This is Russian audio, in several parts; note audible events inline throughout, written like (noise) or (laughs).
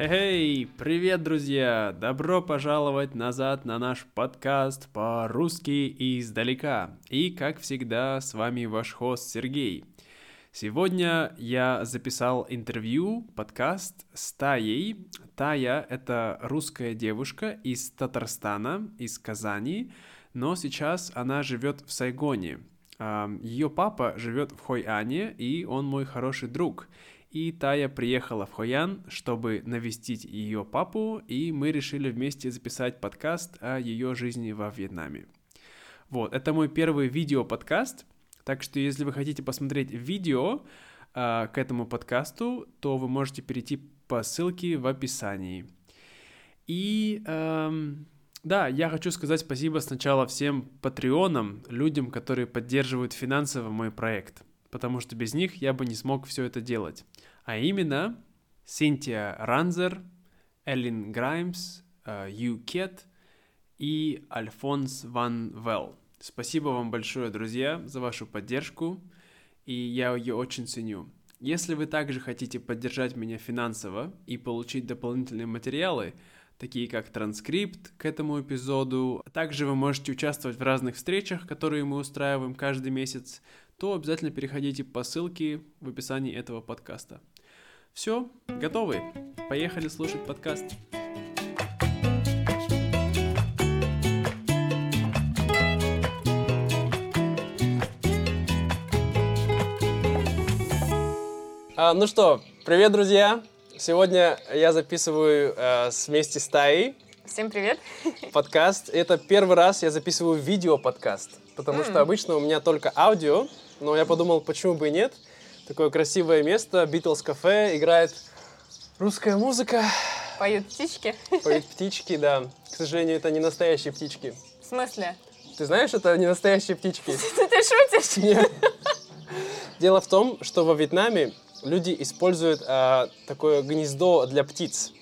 Хей, привет, друзья! Добро пожаловать назад на наш подкаст по-русски издалека. И, как всегда, с вами ваш хост Сергей. Сегодня я записал интервью, подкаст с Таей. Тая — это русская девушка из Татарстана, из Казани, но сейчас она живет в Сайгоне. Ее папа живет в Хойане, и он мой хороший друг. И Тая приехала в Хоян, чтобы навестить ее папу, и мы решили вместе записать подкаст о ее жизни во Вьетнаме. Вот, это мой первый видео-подкаст, так что если вы хотите посмотреть видео э, к этому подкасту, то вы можете перейти по ссылке в описании. И эм, да, я хочу сказать спасибо сначала всем патреонам, людям, которые поддерживают финансово мой проект потому что без них я бы не смог все это делать. А именно Синтия Ранзер, Эллин Граймс, э, Ю Кет и Альфонс Ван Велл. Спасибо вам большое, друзья, за вашу поддержку, и я ее очень ценю. Если вы также хотите поддержать меня финансово и получить дополнительные материалы, такие как транскрипт к этому эпизоду, а также вы можете участвовать в разных встречах, которые мы устраиваем каждый месяц, то обязательно переходите по ссылке в описании этого подкаста. Все, готовы? Поехали слушать подкаст. А, ну что, привет, друзья! Сегодня я записываю э, вместе с Таей. Всем привет! Подкаст. Это первый раз я записываю видео-подкаст, потому mm. что обычно у меня только аудио, но я подумал, почему бы и нет. Такое красивое место, Битлз кафе, играет русская музыка. Поют птички. Поют (laughs) птички, да. К сожалению, это не настоящие птички. В смысле? Ты знаешь, это не настоящие птички. (laughs) Ты шутишь? Нет. Дело в том, что во Вьетнаме люди используют а, такое гнездо для птиц.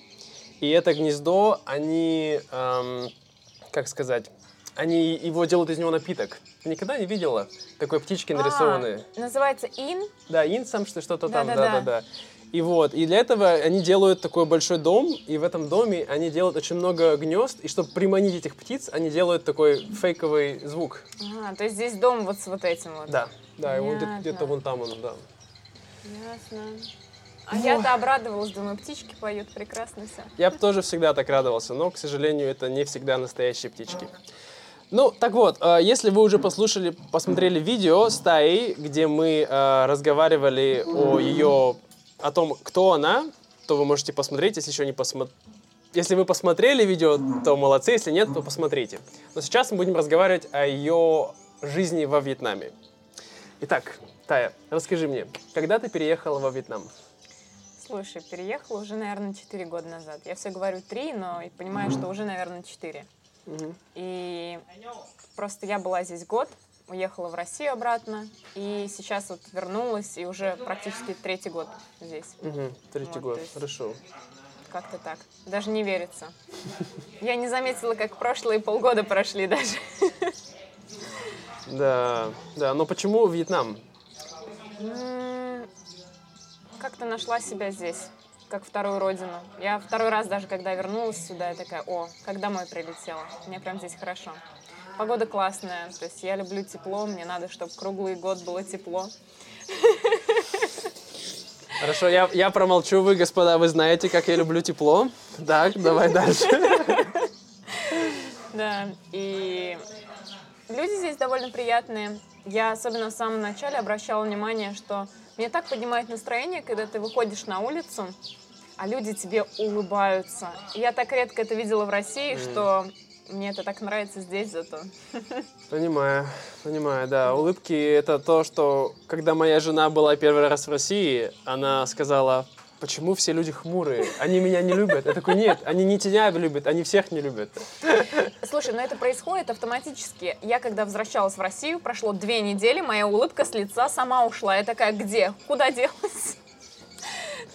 И это гнездо, они, эм, как сказать, они его делают из него напиток. Ты никогда не видела такой птички а, нарисованные? А, называется ин? Да, ин сам что-то там, да-да-да. И вот, и для этого они делают такой большой дом, и в этом доме они делают очень много гнезд, и чтобы приманить этих птиц, они делают такой фейковый звук. А, то есть здесь дом вот с вот этим вот? Да, да, и он где-то вон там он, да. Ясно. А ну. я-то обрадовалась, думаю, птички поют, прекрасно все. Я бы тоже всегда так радовался, но, к сожалению, это не всегда настоящие птички. Ну, так вот, э, если вы уже послушали, посмотрели видео с Таей, где мы э, разговаривали о ее, о том, кто она, то вы можете посмотреть, если еще не посмотрели. Если вы посмотрели видео, то молодцы, если нет, то посмотрите. Но сейчас мы будем разговаривать о ее жизни во Вьетнаме. Итак, Тая, расскажи мне, когда ты переехала во Вьетнам? Слушай, переехала уже, наверное, 4 года назад. Я все говорю 3, но понимаю, что уже, наверное, 4. И просто я была здесь год, уехала в Россию обратно, и сейчас вот вернулась, и уже практически третий год здесь. Угу, третий вот, год, хорошо. Как-то так. Даже не верится. Я не заметила, как прошлые полгода прошли даже. Да, да. Но почему Вьетнам? Как-то нашла себя здесь как вторую родину. Я второй раз даже, когда вернулась сюда, я такая, о, как домой прилетела. Мне прям здесь хорошо. Погода классная, то есть я люблю тепло, мне надо, чтобы круглый год было тепло. Хорошо, я, я промолчу, вы, господа, вы знаете, как я люблю тепло. Так, давай дальше. Да, и люди здесь довольно приятные. Я особенно в самом начале обращала внимание, что мне так поднимает настроение, когда ты выходишь на улицу, а люди тебе улыбаются. я так редко это видела в России, mm. что мне это так нравится здесь зато. (laughs) Понимаю, понимаю, да. Улыбки — это то, что, когда моя жена была первый раз в России, она сказала, почему все люди хмурые? Они меня не любят. Я такой, нет, они не тебя любят, они всех не любят. Слушай, но это происходит автоматически. Я, когда возвращалась в Россию, прошло две недели, моя улыбка с лица сама ушла. Я такая, где? Куда делась?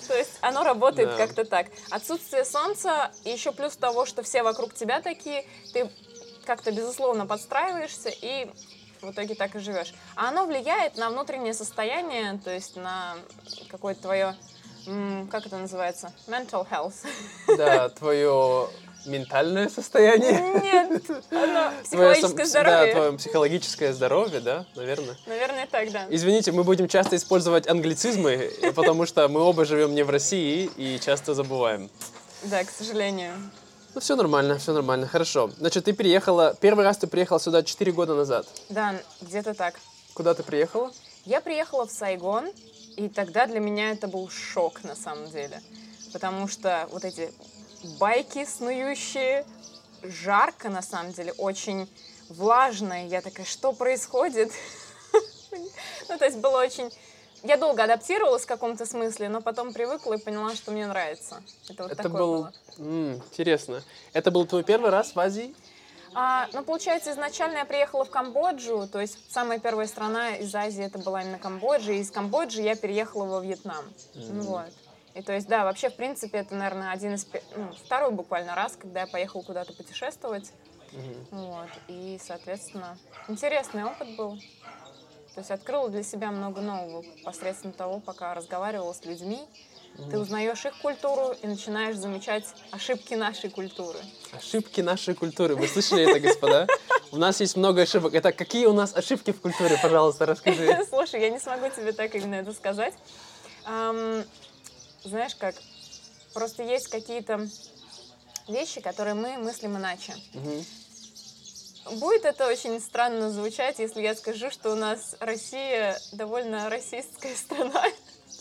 То есть оно работает да. как-то так. Отсутствие солнца, и еще плюс того, что все вокруг тебя такие, ты как-то, безусловно, подстраиваешься и в итоге так и живешь. А оно влияет на внутреннее состояние, то есть на какое-то твое как это называется, mental health. (laughs) Да, твое ментальное состояние. Нет, оно психологическое Да, здоровье. твое психологическое здоровье, да, наверное. Наверное, так, да. Извините, мы будем часто использовать англицизмы, потому что мы оба живем не в России и часто забываем. Да, к сожалению. Ну, все нормально, все нормально, хорошо. Значит, ты переехала, первый раз ты приехала сюда 4 года назад. Да, где-то так. Куда ты приехала? Я приехала в Сайгон, и тогда для меня это был шок на самом деле. Потому что вот эти байки снующие, жарко на самом деле, очень влажно. и Я такая, что происходит? (laughs) Ну, то есть было очень... Я долго адаптировалась в каком-то смысле, но потом привыкла и поняла, что мне нравится. Это вот Это такое был... было. М, интересно. Это был твой первый раз в Азии? А, ну, получается, изначально я приехала в Камбоджу, то есть самая первая страна из Азии это была именно Камбоджа, и из Камбоджи я переехала во Вьетнам. Ну, Вот. И то есть, да, вообще, в принципе, это, наверное, один из... ну, второй буквально раз, когда я поехала куда-то путешествовать. Мгм. Вот. И, соответственно, интересный опыт был. То есть открыла для себя много нового посредством того, пока разговаривала с людьми. Ты узнаешь их культуру и начинаешь замечать ошибки нашей культуры. Ошибки нашей культуры. Вы слышали это, господа? У нас есть много ошибок. Это какие у нас ошибки в культуре, пожалуйста, расскажи. (laughs) Слушай, я не смогу тебе так именно это сказать. Знаешь как, просто есть какие-то вещи, которые мы мыслим иначе. Будет это очень странно звучать, если я скажу, что у нас Россия довольно расистская страна,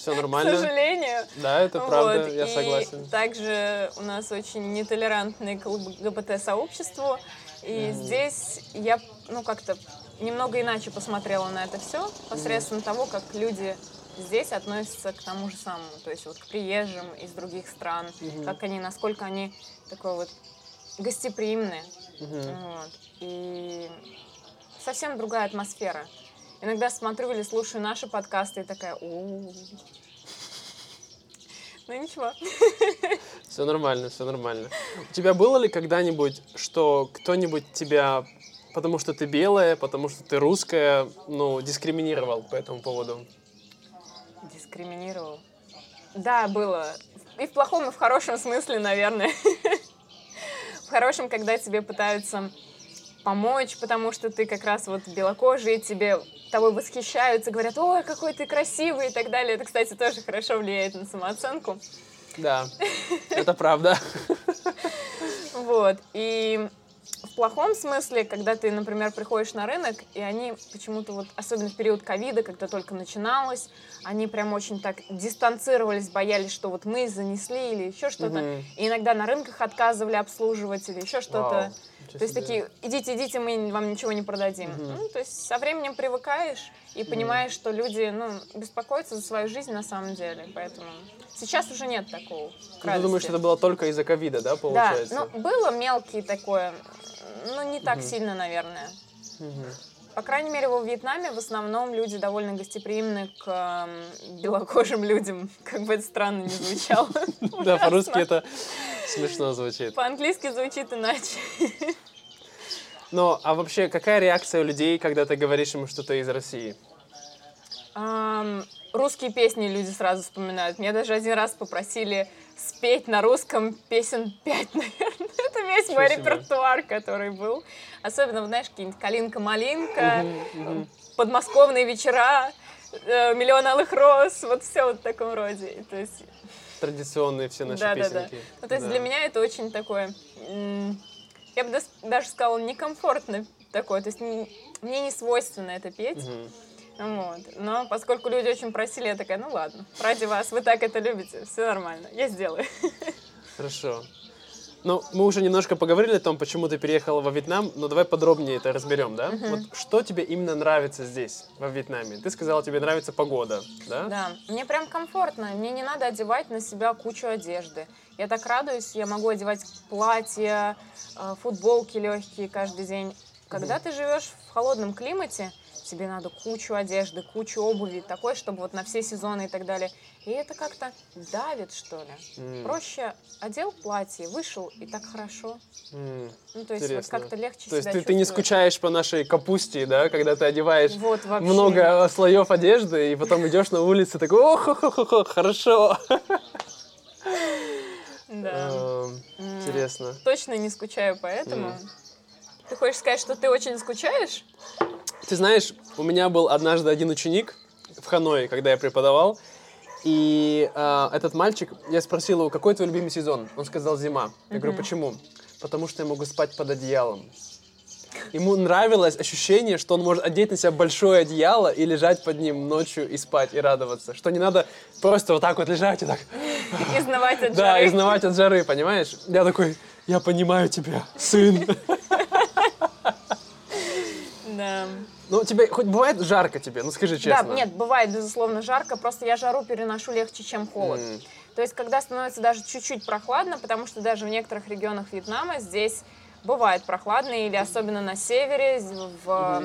Все (laughs) к нормально? сожалению. Да, это правда, Вот, я и согласен. также у нас очень нетолерантное к ЛГБТ-сообществу. И здесь я, ну, как-то немного иначе посмотрела на это все, посредством того, как люди здесь относятся к тому же самому, то есть вот к приезжим из других стран, как они, насколько они такой вот гостеприимные. Мгм. Вот. И совсем другая атмосфера. Иногда смотрю или слушаю наши подкасты и такая, у Ну ничего. Все нормально, все нормально. У тебя было ли когда-нибудь, что кто-нибудь тебя, потому что ты белая, потому что ты русская, ну, дискриминировал по этому поводу? Дискриминировал. Да, было. И в плохом, и в хорошем смысле, наверное. В хорошем, когда тебе пытаются помочь, потому что ты как раз вот белокожий, тебе тобой восхищаются, говорят, ой, какой ты красивый и так далее. Это, кстати, тоже хорошо влияет на самооценку. Да, (laughs) это правда. Вот. И в плохом смысле, когда ты, например, приходишь на рынок, и они почему-то вот, особенно в период ковида, когда только начиналось, они прям очень так дистанцировались, боялись, что вот мы занесли или еще что-то. Мгм. И иногда на рынках отказывали обслуживать или еще что-то. То есть себе. такие, идите, идите, мы вам ничего не продадим. Ну, то есть со временем привыкаешь и понимаешь, что люди, ну, беспокоятся за свою жизнь на самом деле. Поэтому сейчас уже нет такого. Ну, Ты думаешь, это было только из-за ковида, да, Да, получается? ну, было мелкие такое, но не так сильно, наверное. Мгм. По крайней мере, во Вьетнаме в основном люди довольно гостеприимны к эм, белокожим людям, (laughs) как бы это странно не звучало. (laughs) Да, по-русски это смешно звучит. По-английски звучит иначе. (laughs) Ну, а вообще, какая реакция у людей, когда ты говоришь им, что ты из России? Ам, Русские песни люди сразу вспоминают. Меня даже один раз попросили спеть на русском песен пять, (laughs) наверное. Это весь мой себе. репертуар, который был. Особенно, знаешь, какие-нибудь «Калинка-малинка», «Подмосковные вечера», э, «Миллион алых роз», вот все вот в таком роде. То есть, Традиционные все наши да, да, да. песенки. Ну, то есть Да. для меня это очень такое, я бы даже сказала, некомфортно такое. То есть мне не свойственно это петь. Вот. Но поскольку люди очень просили, я такая, ну ладно, ради вас, вы так это любите, все нормально, я сделаю. Хорошо. Ну, мы уже немножко поговорили о том, почему ты переехала во Вьетнам, но давай подробнее это разберем, да? Вот что тебе именно нравится здесь, во Вьетнаме? Ты сказала, тебе нравится погода, да? Да, мне прям комфортно, мне не надо одевать на себя кучу одежды. Я так радуюсь, я могу одевать платья, э, футболки легкие каждый день. Когда ты живешь в холодном климате, тебе надо кучу одежды, кучу обуви, такой, чтобы вот на все сезоны и так далее. И это как-то давит, что ли. М, Проще одел платье, вышел, и так хорошо. м. Ну, то есть вот Интересно. как-то легче То есть ты, ты не скучаешь по нашей капусте, да, когда ты одеваешь Вот вообще. много слоев одежды, и потом идешь на улицу такой, ох, ох, ох, ох, хорошо. (laughs) Да. Эм, Интересно. Точно не скучаю по этому. Ты хочешь сказать, что ты очень скучаешь? Ты знаешь, у меня был однажды один ученик в Ханое, когда я преподавал, и э, этот мальчик, я спросил его, какой твой любимый сезон? Он сказал зима. Я говорю, почему? Потому что я могу спать под одеялом. Ему нравилось ощущение, что он может одеть на себя большое одеяло и лежать под ним ночью и спать и радоваться. Что не надо просто вот так вот лежать и так, Изнывать от да, жары. изнывать от жары, понимаешь? Я такой, я понимаю тебя, сын. Да. Ну, тебе хоть бывает жарко тебе? Ну, скажи честно. Да, нет, бывает, безусловно, жарко, просто я жару переношу легче, чем холод. То есть, когда становится даже чуть-чуть прохладно, потому что даже в некоторых регионах Вьетнама здесь бывает прохладно, или особенно на севере, в,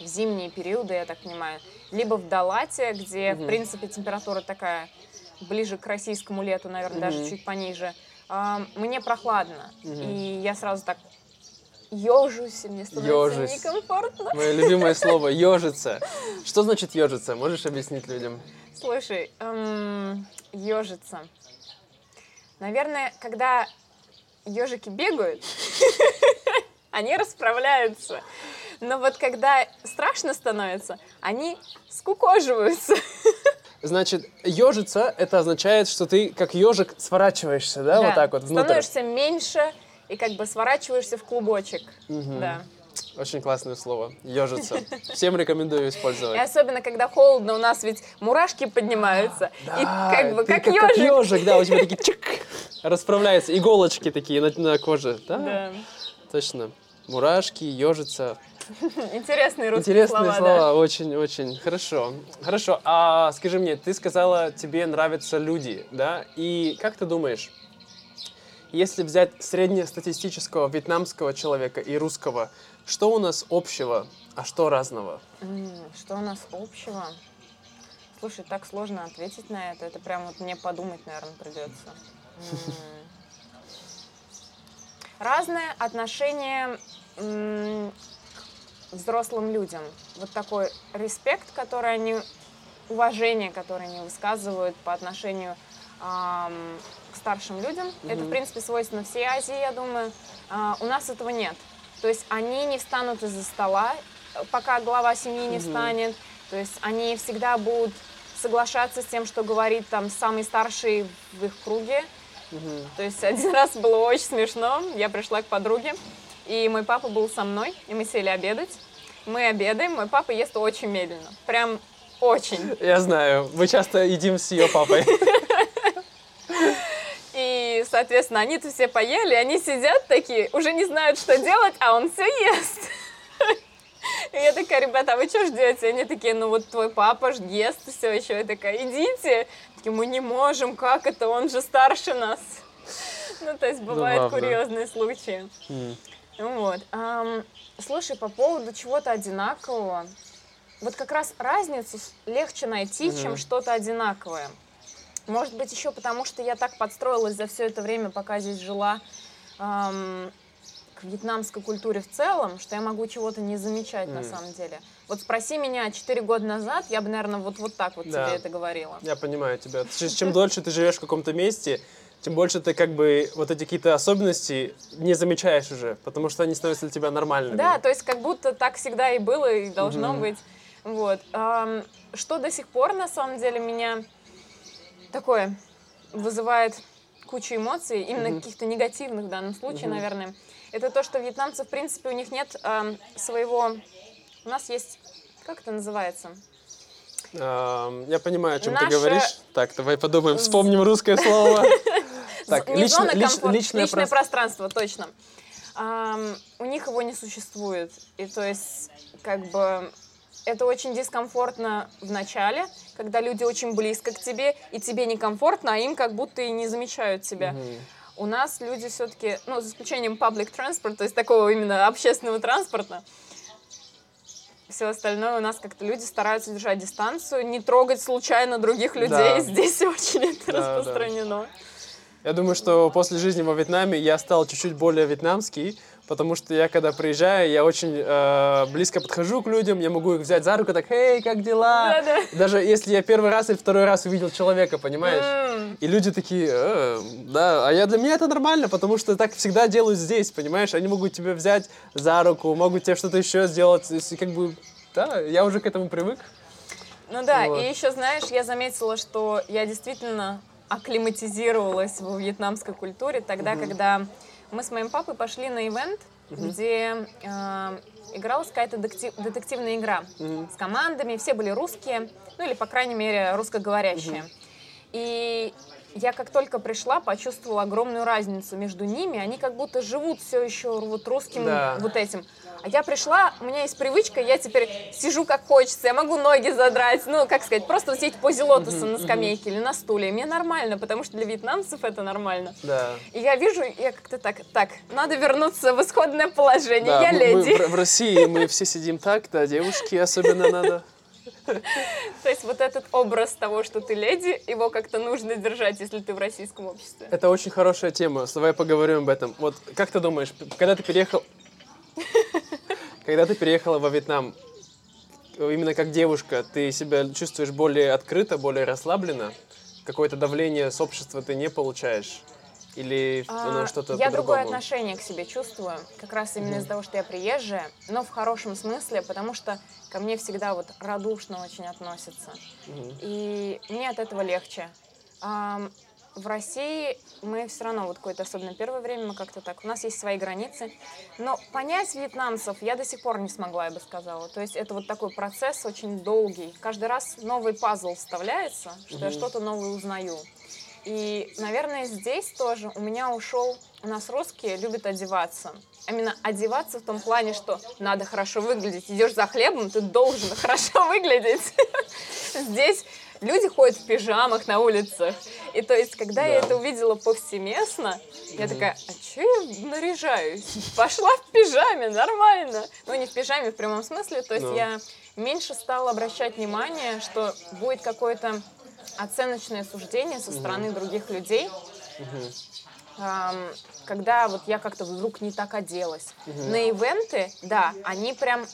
в зимние периоды, я так понимаю, либо в Далате, где, в принципе, температура такая ближе к российскому лету, наверное, даже чуть пониже, а, мне прохладно. И я сразу так ежусь, и мне становится Ёжусь. некомфортно. Мое любимое (laughs) слово ежица. Что значит ежица? Можешь объяснить людям? Слушай, ежица. Наверное, когда ежики бегают, (laughs) они расправляются. Но вот когда страшно становится, они скукоживаются. (laughs) Значит, ежица это означает, что ты как ежик сворачиваешься, да, вот так вот внутрь. Становишься меньше и как бы сворачиваешься в клубочек. Да. Очень классное слово. Ежица. Всем рекомендую И использовать. особенно, когда холодно, у нас ведь мурашки поднимаются. и Да, как бы как как ежик. ежик, да, у тебя такие чик, расправляются, иголочки такие на, на коже. Да, Да. точно. Мурашки, ежица. Интересные русские Интересные слова, слова, да. очень, очень. Хорошо. Хорошо. А скажи мне, ты сказала, тебе нравятся люди, да? И как ты думаешь, если взять среднестатистического вьетнамского человека и русского, что у нас общего, а что разного? Что у нас общего? Слушай, так сложно ответить на это. Это прям вот мне подумать, наверное, придется. Разное отношение к взрослым людям. Вот такой респект, который они, уважение, которое они высказывают по отношению к старшим людям. Это, в принципе, свойственно всей Азии, я думаю. А, у нас этого нет. То есть они не встанут из-за стола, пока глава семьи не встанет. То есть они всегда будут соглашаться с тем, что говорит там самый старший в их круге. То есть один (laughs) раз было очень смешно. Я пришла к подруге, и мой папа был со мной, и мы сели обедать. Мы обедаем, мой папа ест очень медленно. Прям очень. Я знаю, мы часто едим с ее папой. (laughs) И, соответственно, они-то все поели, они сидят такие, уже не знают, что делать, а он все ест. И я такая, ребята, а вы что ждете? Они такие, ну вот твой папа ж ест все еще. Я такая, идите. Такие, мы не можем, как это, он же старше нас. Ну, то есть бывают Забавно. курьезные случаи. Ну Вот. Слушай, по поводу чего-то одинакового. Вот как раз разницу легче найти, чем что-то одинаковое. Может быть, еще потому, что я так подстроилась за все это время, пока здесь жила, ам, к вьетнамской культуре в целом, что я могу чего-то не замечать на Мгм. самом деле. Вот спроси меня 4 года назад, я бы, наверное, вот, вот так вот Да. тебе это говорила. Я понимаю тебя. Чем дольше ты живешь в каком-то месте, тем больше ты как бы вот эти какие-то особенности не замечаешь уже, потому что они становятся для тебя нормальными. Да, то есть как будто так всегда и было, и должно Мгм. быть. Вот. Ам, что до сих пор, на самом деле, меня такое вызывает кучу эмоций, именно каких-то негативных в данном случае, наверное, это то, что вьетнамцы, в принципе, у них нет ам, своего... У нас есть... Как это называется? Ам, Я понимаю, о чем Наша- ты говоришь. Так, давай подумаем, вспомним русское слово. (laughs) (laughs) Так, не лично- зона лич- комфорта, личное личное прос- пространство, точно. Ам, у них его не существует. И то есть, как бы, это очень дискомфортно в начале, когда люди очень близко к тебе, и тебе некомфортно, а им как будто и не замечают тебя. У нас люди все-таки, ну, за исключением public transport, то есть такого именно общественного транспорта, все остальное у нас как-то люди стараются держать дистанцию, не трогать случайно других людей. Да. Здесь (laughs) очень это Да, да. распространено. Я думаю, что после жизни во Вьетнаме я стал чуть-чуть более вьетнамский, потому что я, когда приезжаю, я очень э, близко подхожу к людям, я могу их взять за руку, так, «Эй, как дела?» Да-да. Даже если я первый раз или второй раз увидел человека, понимаешь? М. И люди такие, «Э, да, а я для меня это нормально, потому что так всегда делают здесь, понимаешь? Они могут тебя взять за руку, могут тебе что-то еще сделать, если как бы, да, я уже к этому привык. Ну да, Вот. и еще, знаешь, я заметила, что я действительно акклиматизировалась во вьетнамской культуре тогда, когда мы с моим папой пошли на ивент, где э, игралась какая-то детектив- детективная игра Мгм. с командами, все были русские, ну или, по крайней мере, русскоговорящие. И я как только пришла, почувствовала огромную разницу между ними. Они как будто живут все еще вот русским Да. вот этим. А я пришла, у меня есть привычка, я теперь сижу как хочется, я могу ноги задрать, ну, как сказать, просто сидеть в позе лотоса на скамейке или на стуле. И мне нормально, потому что для вьетнамцев это нормально. Да. И я вижу, я как-то так, так, надо вернуться в исходное положение, Да, я мы- мы леди. в, в России мы все сидим так, да, девушки особенно надо. То есть вот этот образ того, что ты леди, его как-то нужно держать, если ты в российском обществе. Это очень хорошая тема. Давай поговорим об этом. Вот как ты думаешь, когда ты переехал, (laughs) когда ты переехала во Вьетнам, именно как девушка, ты себя чувствуешь более открыто, более расслабленно? Какое-то давление с общества ты не получаешь? Или оно А, что-то Я другое отношение к себе чувствую, как раз именно из-за того, что я приезжая, но в хорошем смысле, потому что ко мне всегда вот радушно очень относятся. Мгм. И мне от этого легче. В России мы все равно, вот какое-то, особенно первое время, мы как-то так, у нас есть свои границы. Но понять вьетнамцев я до сих пор не смогла, я бы сказала. То есть это вот такой процесс очень долгий. Каждый раз новый пазл вставляется, что я что-то новое узнаю. И, наверное, здесь тоже у меня ушел... У нас русские любят одеваться. Именно одеваться в том плане, что надо хорошо выглядеть. Идешь за хлебом, ты должен (laughs) хорошо выглядеть. (laughs) Здесь люди ходят в пижамах на улицах. И то есть, когда я Да. это увидела повсеместно, я такая, а че я наряжаюсь? Пошла в пижаме, нормально. Ну, не в пижаме в прямом смысле. То есть Ну. я меньше стала обращать внимание, что будет какое-то оценочное суждение со стороны других людей. Ам, когда вот я как-то вдруг не так оделась. На ивенты, да, они прям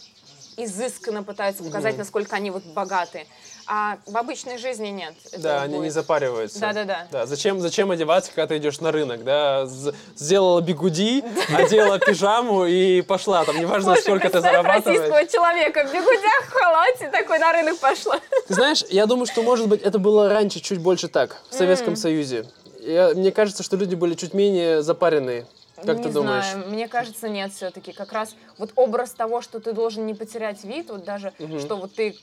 изысканно пытаются показать, насколько они вот богаты. А в обычной жизни нет. Да, они не будет- запариваются. Да-да-да. Да, зачем, зачем одеваться, когда ты идешь на рынок, да? Сделала бигуди, одела пижаму и пошла. Там неважно, Слушай, сколько ты зарабатываешь. российского человека в бегудях, в халате, такой на рынок пошла. Ты знаешь, я думаю, что, может быть, это было раньше чуть больше так, в Советском Союзе. Я- мне кажется, что люди были чуть менее запаренные. Как не ты думаешь? знаю, мне кажется, нет все-таки. Как раз вот образ того, что ты должен не потерять вид, вот даже, что вот ты,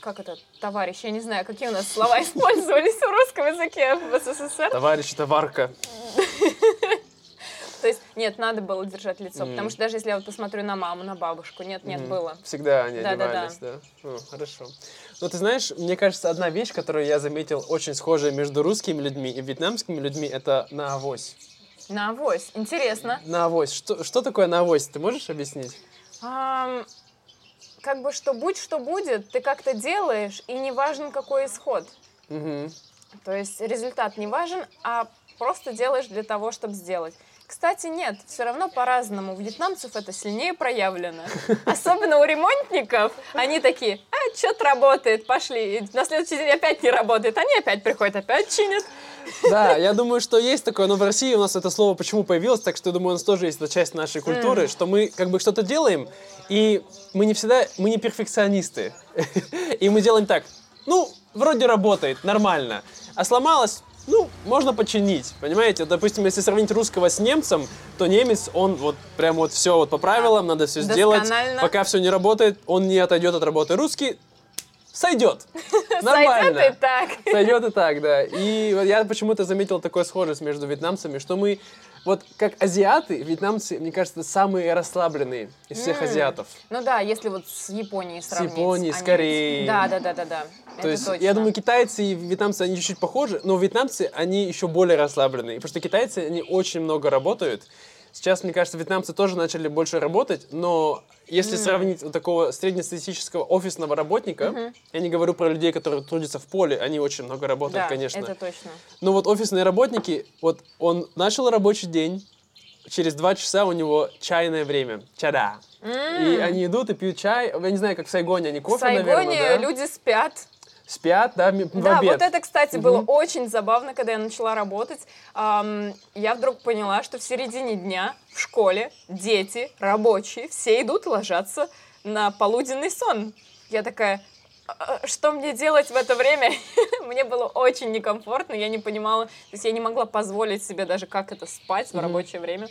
как это, товарищ, я не знаю, какие у нас слова (laughs) использовались в русском языке в СССР. Товарищ, товарка. То есть, нет, надо было держать лицо, потому что даже если я вот посмотрю на маму, на бабушку, нет, нет, было. Всегда они одевались, да? О, хорошо. Ну, ты знаешь, мне кажется, одна вещь, которую я заметил очень схожая между русскими людьми и вьетнамскими людьми, это на авось. На авось, интересно. На авось. Что, что такое на авось? Ты можешь объяснить? Ам, как бы что будь что будет, ты как-то делаешь, и не важен какой исход. Мгм. То есть результат не важен, а просто делаешь для того, чтобы сделать. Кстати, нет, все равно по-разному. У вьетнамцев это сильнее проявлено. Особенно у ремонтников. Они такие, а, что-то работает, пошли. И на следующий день опять не работает. Они опять приходят, опять чинят. Да, я думаю, что есть такое, но в России у нас это слово почему появилось, так что я думаю, у нас тоже есть эта часть нашей культуры, что мы как бы что-то делаем, и мы не всегда, мы не перфекционисты. (laughs) И мы делаем так, ну, вроде работает, нормально, а сломалось, ну, можно починить, понимаете? Допустим, если сравнить русского с немцем, то немец, он вот прям вот все вот по правилам, надо все сделать. Пока все не работает, он не отойдет от работы. Русский сойдет. (laughs) Нормально. Сойдет и так. Сойдет и так, да. И вот я почему-то заметил такое схожесть между вьетнамцами, что мы, вот как азиаты, вьетнамцы, мне кажется, самые расслабленные из всех азиатов. Ну да, если вот с Японией сравнить. Японией, с Кореей. Да, да, да, да, да. То Это есть, точно. я думаю, китайцы и вьетнамцы, они чуть-чуть похожи, но вьетнамцы, они еще более расслабленные. Потому что китайцы, они очень много работают. Сейчас, мне кажется, вьетнамцы тоже начали больше работать, но если М. сравнить вот такого среднестатистического офисного работника, Мгм. я не говорю про людей, которые трудятся в поле, они очень много работают, Да, конечно. это точно. Но вот офисные работники, вот он начал рабочий день, через два часа у него чайное время, чада. И М. они идут и пьют чай, я не знаю, как в Сайгоне, они В кофе, Сайгоне наверное, да? люди спят. Спят, да, в Да, обед. вот это, кстати, Мгм. было очень забавно, когда я начала работать. Ам, я вдруг поняла, что в середине дня в школе дети, рабочие, все идут ложатся на полуденный сон. Я такая, «А, а, что мне делать в это время? (laughs) Мне было очень некомфортно, я не понимала, то есть я не могла позволить себе даже как это спать в Мгм. рабочее время.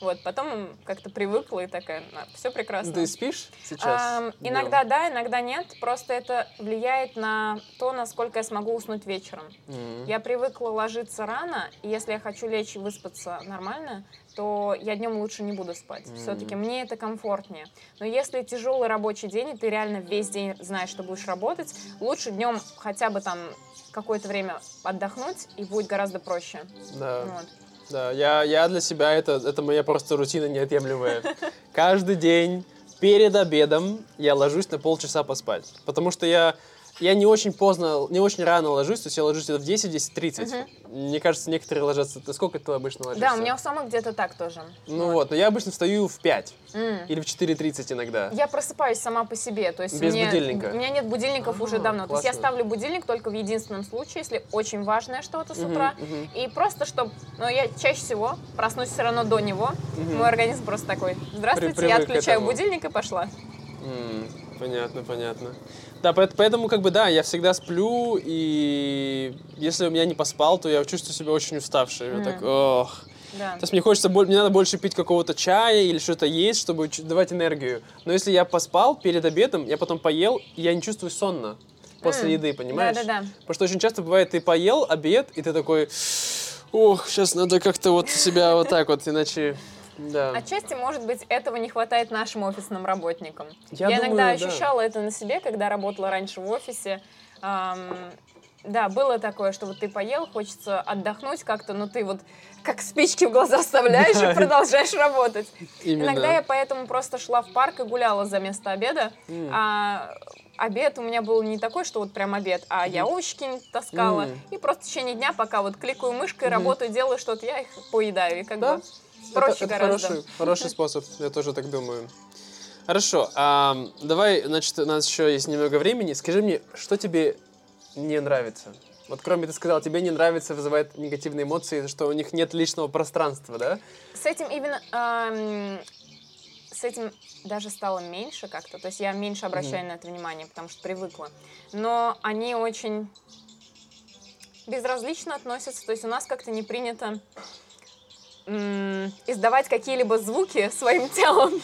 Вот, потом как-то привыкла и такая, все прекрасно. Ты спишь сейчас? Днём? иногда да, иногда нет. Просто это влияет на то, насколько я смогу уснуть вечером. М. Я привыкла ложиться рано, и если я хочу лечь и выспаться нормально, то я днем лучше не буду спать. Мгм. Все-таки мне это комфортнее. Но если тяжелый рабочий день, и ты реально весь день знаешь, что будешь работать, лучше днем хотя бы там какое-то время отдохнуть, и будет гораздо проще. Да. Вот. Да, я, я для себя, это, это моя просто рутина неотъемлемая. Каждый день перед обедом я ложусь на полчаса поспать. Потому что я, я не очень поздно, не очень рано ложусь, то есть я ложусь где-то в 10-10.30. Мне кажется, некоторые ложатся... Ты сколько ты обычно ложишься? Да, у меня у самых где-то так тоже. Ну вот, но я обычно встаю в 5 М. или в 4.30 иногда. Я просыпаюсь сама по себе, то есть Без мне- будильника? У меня нет будильников А, уже давно. То есть я классно. ставлю будильник только в единственном случае, если очень важное что-то с утра. мгм. И просто, чтобы... Но я чаще всего проснусь все равно до него. Мгм. Мой организм просто такой, здравствуйте, При- я отключаю будильник и пошла. Понятно, понятно. Да, поэт- поэтому, как бы, да, я всегда сплю, и если у меня не поспал, то я чувствую себя очень уставшим. Я Мгм. так, ох. Да. То есть мне хочется, мне надо больше пить какого-то чая или что-то есть, чтобы давать энергию. Но если я поспал перед обедом, я потом поел, и я не чувствую сонно после М, еды, понимаешь? Да-да-да. Потому что очень часто бывает, ты поел обед, и ты такой, ох, сейчас надо как-то вот себя вот так вот, иначе, да. Отчасти, может быть, этого не хватает нашим офисным работникам. Я Я, думаю, иногда да. ощущала это на себе, когда работала раньше в офисе. Ам, да, было такое, что вот ты поел, хочется отдохнуть как-то, но ты вот как спички в глаза вставляешь Да. и продолжаешь работать. Именно. Иногда я поэтому просто шла в парк и гуляла за место обеда. М. А обед у меня был не такой, что вот прям обед, а я овощи таскала. М. И просто в течение дня, пока вот кликаю мышкой, Мгм. работаю, делаю что-то, я их поедаю. И как Да. бы проще это, это. Хороший, хороший (laughs) способ, я тоже так думаю. Хорошо, а, давай, значит, у нас еще есть немного времени. Скажи мне, что тебе не нравится? Вот кроме ты сказал, тебе не нравится, вызывает негативные эмоции, что у них нет личного пространства, да? С этим именно... ам, с этим даже стало меньше как-то. То есть я меньше обращаю на это внимание, потому что привыкла. Но они очень безразлично относятся. То есть у нас как-то не принято издавать какие-либо звуки своим телом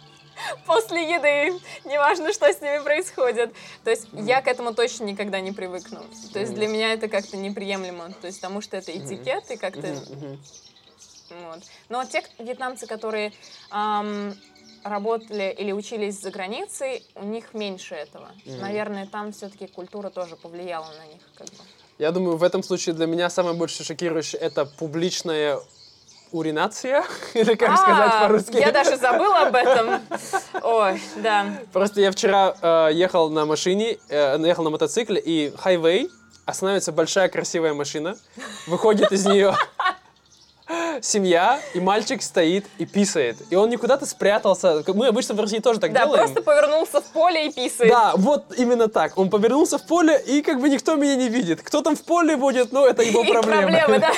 (laughs) после еды, неважно, что с ними происходит. То есть я к этому точно никогда не привыкну. То есть для меня это как-то неприемлемо. То есть потому что это этикет, и как-то вот. Но те вьетнамцы, которые ам, работали или учились за границей, у них меньше этого. Мгм. Наверное, там все-таки культура тоже повлияла на них. Как бы. Я думаю, в этом случае для меня самое больше шокирующее это публичная уринация, (laughs) или как сказать А, по-русски. Я даже забыла об этом. (laughs) Ой, да. Просто я вчера э, ехал на машине, э, ехал на мотоцикле, и хайвей, останавливается большая красивая машина, выходит из нее (laughs) семья, и мальчик стоит и писает. И он не куда-то спрятался. Мы обычно в России тоже так Да, делаем. просто повернулся в поле и писает. Да, вот именно так. Он повернулся в поле, и как бы никто меня не видит. Кто там в поле будет, ну, это его проблема. проблемы, да.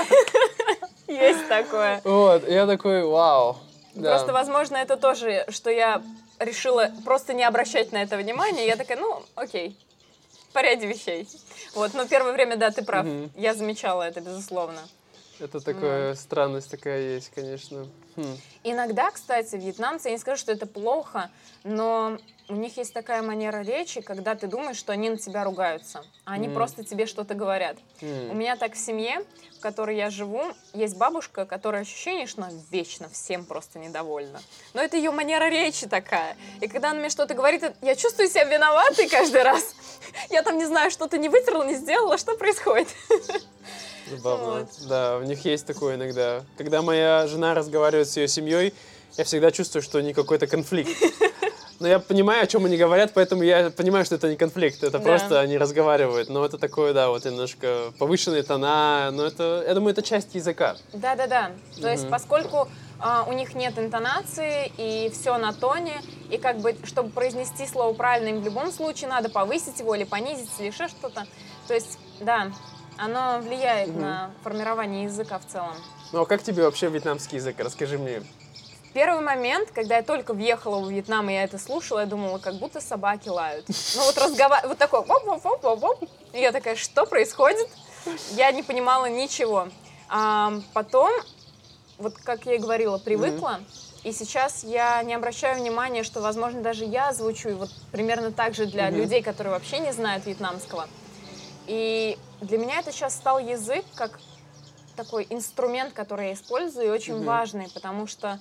Есть такое. Вот, я такой, вау. Да. Просто, возможно, это тоже, что я решила просто не обращать на это внимания. Я такая, ну, окей, в порядке вещей. Вот, но первое время, да, ты прав. Мгм. Я замечала это, безусловно. Это такая странность такая есть, конечно. Хм. Иногда, кстати, вьетнамцы, я не скажу, что это плохо, но у них есть такая манера речи, когда ты думаешь, что они на тебя ругаются, а они М. просто тебе что-то говорят. М. У меня так в семье, в которой я живу, есть бабушка, которая ощущение, что она вечно всем просто недовольна. Но это ее манера речи такая. И когда она мне что-то говорит, я чувствую себя виноватой каждый раз. Я там не знаю, что-то не вытерла, не сделала, что происходит. Забавно. Да, у них есть такое иногда. Когда моя жена разговаривает с ее семьей, я всегда чувствую, что не какой-то конфликт. (laughs) Но я понимаю, о чем они говорят, поэтому я понимаю, что это не конфликт, это Да. просто они разговаривают. Но это такое, да, вот немножко повышенные тона, но это, я думаю, это часть языка. Да-да-да. То есть, поскольку а, у них нет интонации и все на тоне, и как бы, чтобы произнести слово правильно, им в любом случае надо повысить его или понизить, или еще что-то. То есть, да, оно влияет на формирование языка в целом. Ну а как тебе вообще вьетнамский язык? Расскажи мне. Первый момент, когда я только въехала в Вьетнам, и я это слушала, я думала, как будто собаки лают. Ну вот разговариваю, вот такой воп воп воп воп воп И я такая, что происходит? Я не понимала ничего. А потом, вот как я и говорила, привыкла. И сейчас я не обращаю внимания, что, возможно, даже я звучу и вот примерно так же для Мгм. людей, которые вообще не знают вьетнамского. И для меня это сейчас стал язык как такой инструмент, который я использую, и очень Мгм. важный, потому что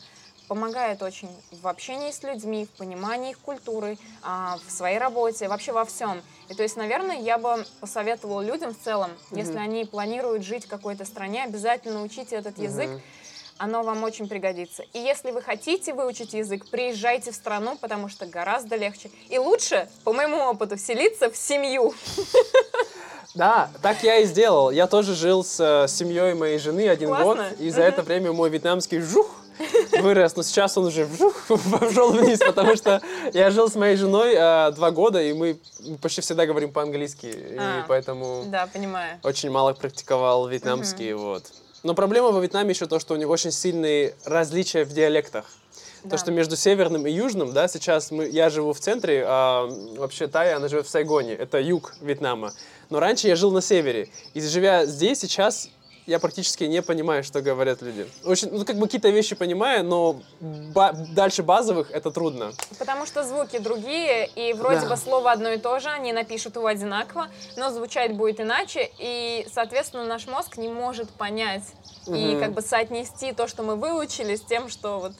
помогает очень в общении с людьми, в понимании их культуры, а, в своей работе, вообще во всем. И то есть, наверное, я бы посоветовала людям в целом, если они планируют жить в какой-то стране, обязательно учите этот язык, Мгм. оно вам очень пригодится. И если вы хотите выучить язык, приезжайте в страну, потому что гораздо легче. И лучше, по моему опыту, вселиться в семью. Да, так я и сделал. Я тоже жил с э, семьей моей жены один Классно. год, и за Мгм. это время мой вьетнамский жух вырос, но сейчас он уже пошел вниз, потому что я жил с моей женой э, два года, и мы почти всегда говорим по-английски, и А. поэтому Да, понимаю. очень мало практиковал вьетнамский, вот. Но проблема во Вьетнаме еще то, что у них очень сильные различия в диалектах. Да. То, что между северным и южным, да, сейчас мы, я живу в центре, а вообще Тая, она живет в Сайгоне, это юг Вьетнама. Но раньше я жил на севере. И живя здесь сейчас, я практически не понимаю, что говорят люди. Очень, ну, как бы какие-то вещи понимаю, но ба- дальше базовых это трудно. Потому что звуки другие, и вроде Да. бы слово одно и то же, они напишут его одинаково, но звучать будет иначе, и, соответственно, наш мозг не может понять и Мгм. как бы соотнести то, что мы выучили, с тем, что вот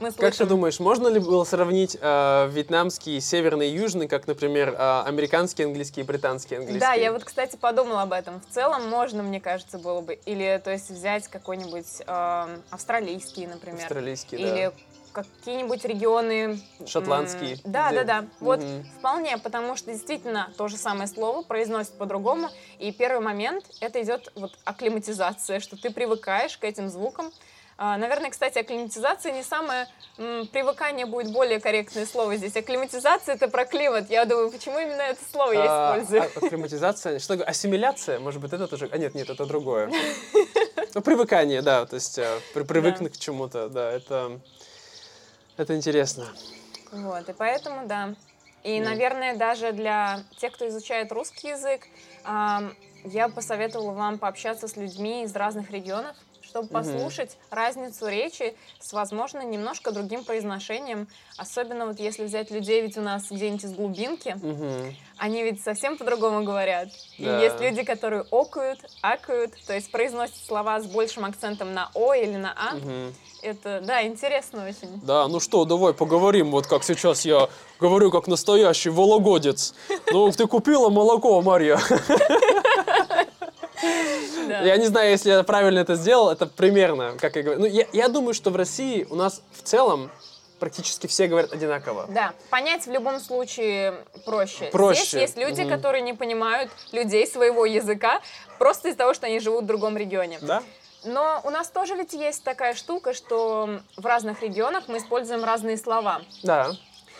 мы слышим. Как ты думаешь, можно ли было сравнить э, вьетнамский северный и южный, как, например, э, американский английский и британский английский? Да, я вот, кстати, подумала об этом. В целом можно, мне кажется, было бы. Или, то есть, взять какой-нибудь эм, австралийский, например. Австралийский, да. Или какие-нибудь регионы... м, Шотландский, Да, где- да, да. Вот Мгм. вполне, потому что действительно то же самое слово произносит по-другому. И первый момент это идет вот акклиматизация, что ты привыкаешь к этим звукам. А, Наверное, кстати, акклиматизация не самое привыкание будет более корректное слово здесь. Акклиматизация это про климат. Я думаю, почему именно это слово я А, использую? а, акклиматизация, что такое? Ассимиляция, может быть, это тоже... А нет, нет, это другое. Ну, привыкание, да, то есть э, при- привыкнуть к чему-то, да, это... Это интересно. Вот, и поэтому, да. И, наверное, даже для тех, кто изучает русский язык, я бы посоветовала вам пообщаться с людьми из разных регионов, чтобы послушать разницу речи с, возможно, немножко другим произношением. Особенно вот если взять людей ведь у нас где-нибудь из глубинки, они ведь совсем по-другому говорят. Да. И есть люди, которые окают, акают, то есть произносят слова с большим акцентом на «о» или на «а». Мгм. Это, да, интересно очень. Да, ну что, давай поговорим, вот как сейчас я говорю как настоящий вологодец. Ну, ты купила молоко, Марья? (laughs) Да. Я не знаю, если я правильно это сделал, это примерно, как я говорю. Ну, я, я думаю, что в России у нас в целом практически все говорят одинаково. Да, понять в любом случае проще. Проще. Здесь есть люди, которые не понимают людей своего языка просто из-за того, что они живут в другом регионе. Да? Но у нас тоже ведь есть такая штука, что в разных регионах мы используем разные слова. Да,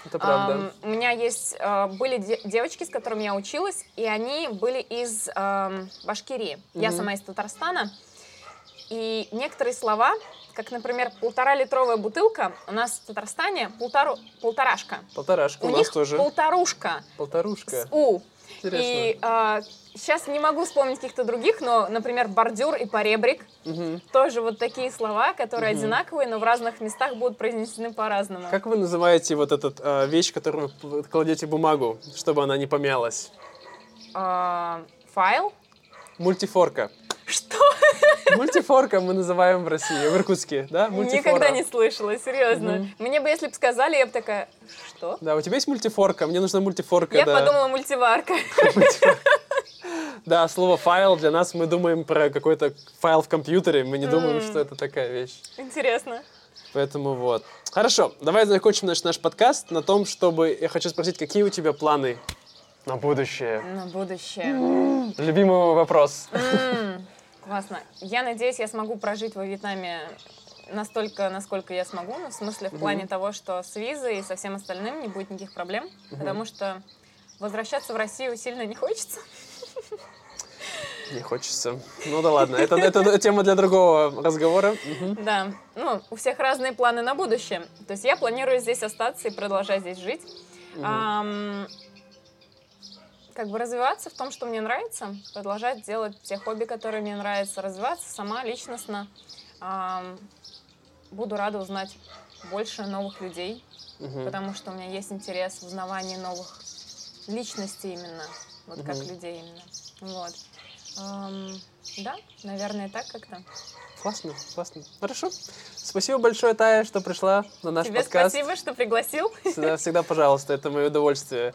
это правда. Ам, у меня есть э, были де- девочки, с которыми я училась, и они были из ам, Башкирии. Я Мгм. сама из Татарстана. И некоторые слова, как, например, полтора-литровая бутылка, у нас в Татарстане полтору, полторашка. Полторашка у, У нас них тоже. полторушка Полторушка. с У. Интересно. И сейчас не могу вспомнить каких-то других, но, например, бордюр и поребрик. Мгм. Тоже вот такие слова, которые Мгм. одинаковые, но в разных местах будут произнесены по-разному. Как вы называете вот этот э, вещь, которую вы кладете бумагу, чтобы она не помялась? А, файл? Мультифорка. Что? Мультифорка мы называем в России, в Иркутске, да? Мультифора. Никогда не слышала, серьезно. Мне бы, если бы сказали, я бы такая, что? Да, у тебя есть мультифорка? Мне нужна мультифорка, Я да. подумала, мультиварка. Да, слово файл для нас мы думаем про какой-то файл в компьютере, мы не думаем, что это такая вещь. Интересно. Поэтому вот. Хорошо, давай закончим наш, наш подкаст на том, чтобы... Я хочу спросить, какие у тебя планы на будущее? На будущее. Любимый вопрос. Классно. Я надеюсь, я смогу прожить во Вьетнаме настолько, насколько я смогу, ну, в смысле, в плане того, что с визой и со всем остальным не будет никаких проблем, потому что возвращаться в Россию сильно не хочется. Не хочется. Ну да ладно, это, это тема для другого разговора. Мгм. Да, ну, у всех разные планы на будущее. То есть я планирую здесь остаться и продолжать здесь жить. Ам, как бы развиваться в том, что мне нравится, продолжать делать те хобби, которые мне нравятся, развиваться сама личностно. Буду рада узнать больше новых людей, Мгм. потому что у меня есть интерес в узнавании новых личностей именно, вот как Мгм. людей именно. Вот. Да, наверное, так как-то. Классно, классно. Хорошо. Спасибо большое, Тая, что пришла на наш Тебе подкаст. спасибо, что пригласил. Всегда, всегда, пожалуйста, это мое удовольствие.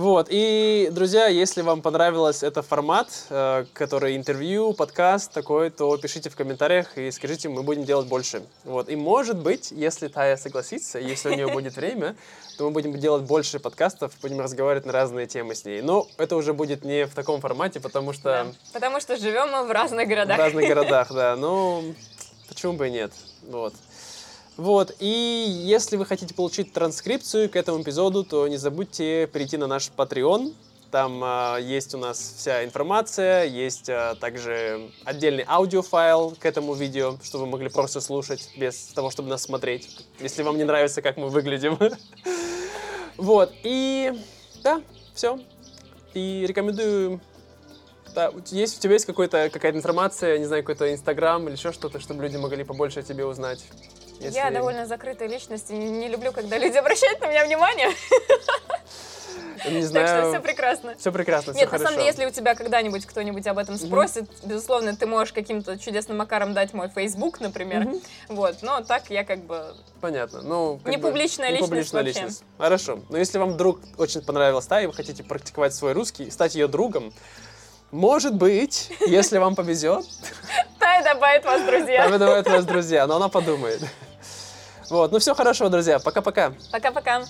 Вот, и, друзья, если вам понравился этот формат, э, который интервью, подкаст такой, то пишите в комментариях и скажите, мы будем делать больше. Вот, и может быть, если Тая согласится, если у нее (laughs) будет время, то мы будем делать больше подкастов, будем разговаривать на разные темы с ней. Но это уже будет не в таком формате, потому что Да, Потому что живем мы в разных в городах. разных городах, (laughs) да. Ну, почему бы и нет? Вот. Вот, и если вы хотите получить транскрипцию к этому эпизоду, то не забудьте перейти на наш Patreon. Там а, есть у нас вся информация, есть а, также отдельный аудиофайл к этому видео, чтобы вы могли просто слушать без того, чтобы нас смотреть, если вам не нравится, как мы выглядим. (laughs) Вот, и да, все. И рекомендую да, есть, у тебя есть какая-то информация, не знаю, какой-то Инстаграм или еще что-то, чтобы люди могли побольше о тебе узнать? Если- Я довольно закрытая личность и не, люблю, когда люди обращают на меня внимание. Не Так что знаю. все прекрасно. Все прекрасно, все Нет, на хорошо. самом деле, если у тебя когда-нибудь кто-нибудь об этом спросит, безусловно, ты можешь каким-то чудесным макаром дать мой Facebook, например. Мгм. Вот, но так я как бы... Понятно. Ну, Не бы, публичная не личность публичная вообще. личность. Хорошо. Но если вам вдруг очень понравилась та, и вы хотите практиковать свой русский, стать ее другом, может быть, если вам повезет, Тай добавит вас, друзья. там выдавают вас друзья, но она подумает. Вот, ну все хорошо, друзья, пока-пока. Пока-пока.